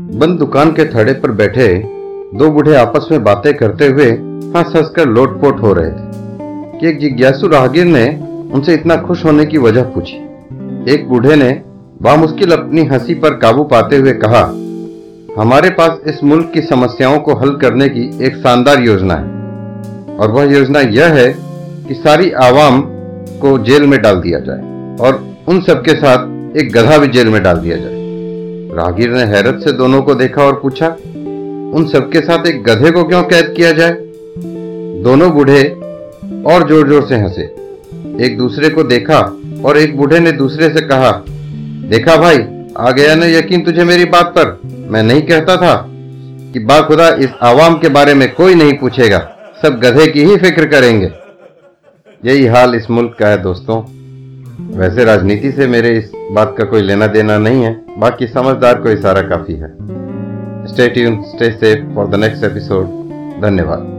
बंद दुकान के थड़े पर बैठे दो बूढ़े आपस में बातें करते हुए हंस हंस कर लोटपोट हो रहे थे। कि एक जिज्ञासु राहगीर ने उनसे इतना खुश होने की वजह पूछी। एक बूढ़े ने बामुश्किल अपनी हँसी पर काबू पाते हुए कहा, हमारे पास इस मुल्क की समस्याओं को हल करने की एक शानदार योजना है। और वह योजना यह है कि सारी आवाम को जेल में डाल दिया जाए और उन सबके साथ एक गधा भी जेल में डाल दिया जाए। राहगीर ने हैरत से दोनों को देखा और पूछा, उन सबके साथ एक गधे को क्यों कैद किया जाए? दोनों बूढ़े और ज़ोर ज़ोर से हंसे। एक दूसरे को देखा और एक बूढ़े ने दूसरे से कहा, देखा भाई, आ गया ना यकीन तुझे मेरी बात पर? मैं नहीं कहता था कि बाखुदा इस आवाम के बारे में कोई नहीं पूछेगा। सब गधे की ही फ़िक्र करेंगे। यही हाल इस मुल्क का है, दोस्तों। वैसे राजनीति से मेरे इस बात का कोई लेना देना नहीं है। बाकी समझदार को इशारा काफ़ी है। Stay tune stay safe for the next episode धन्यवाद।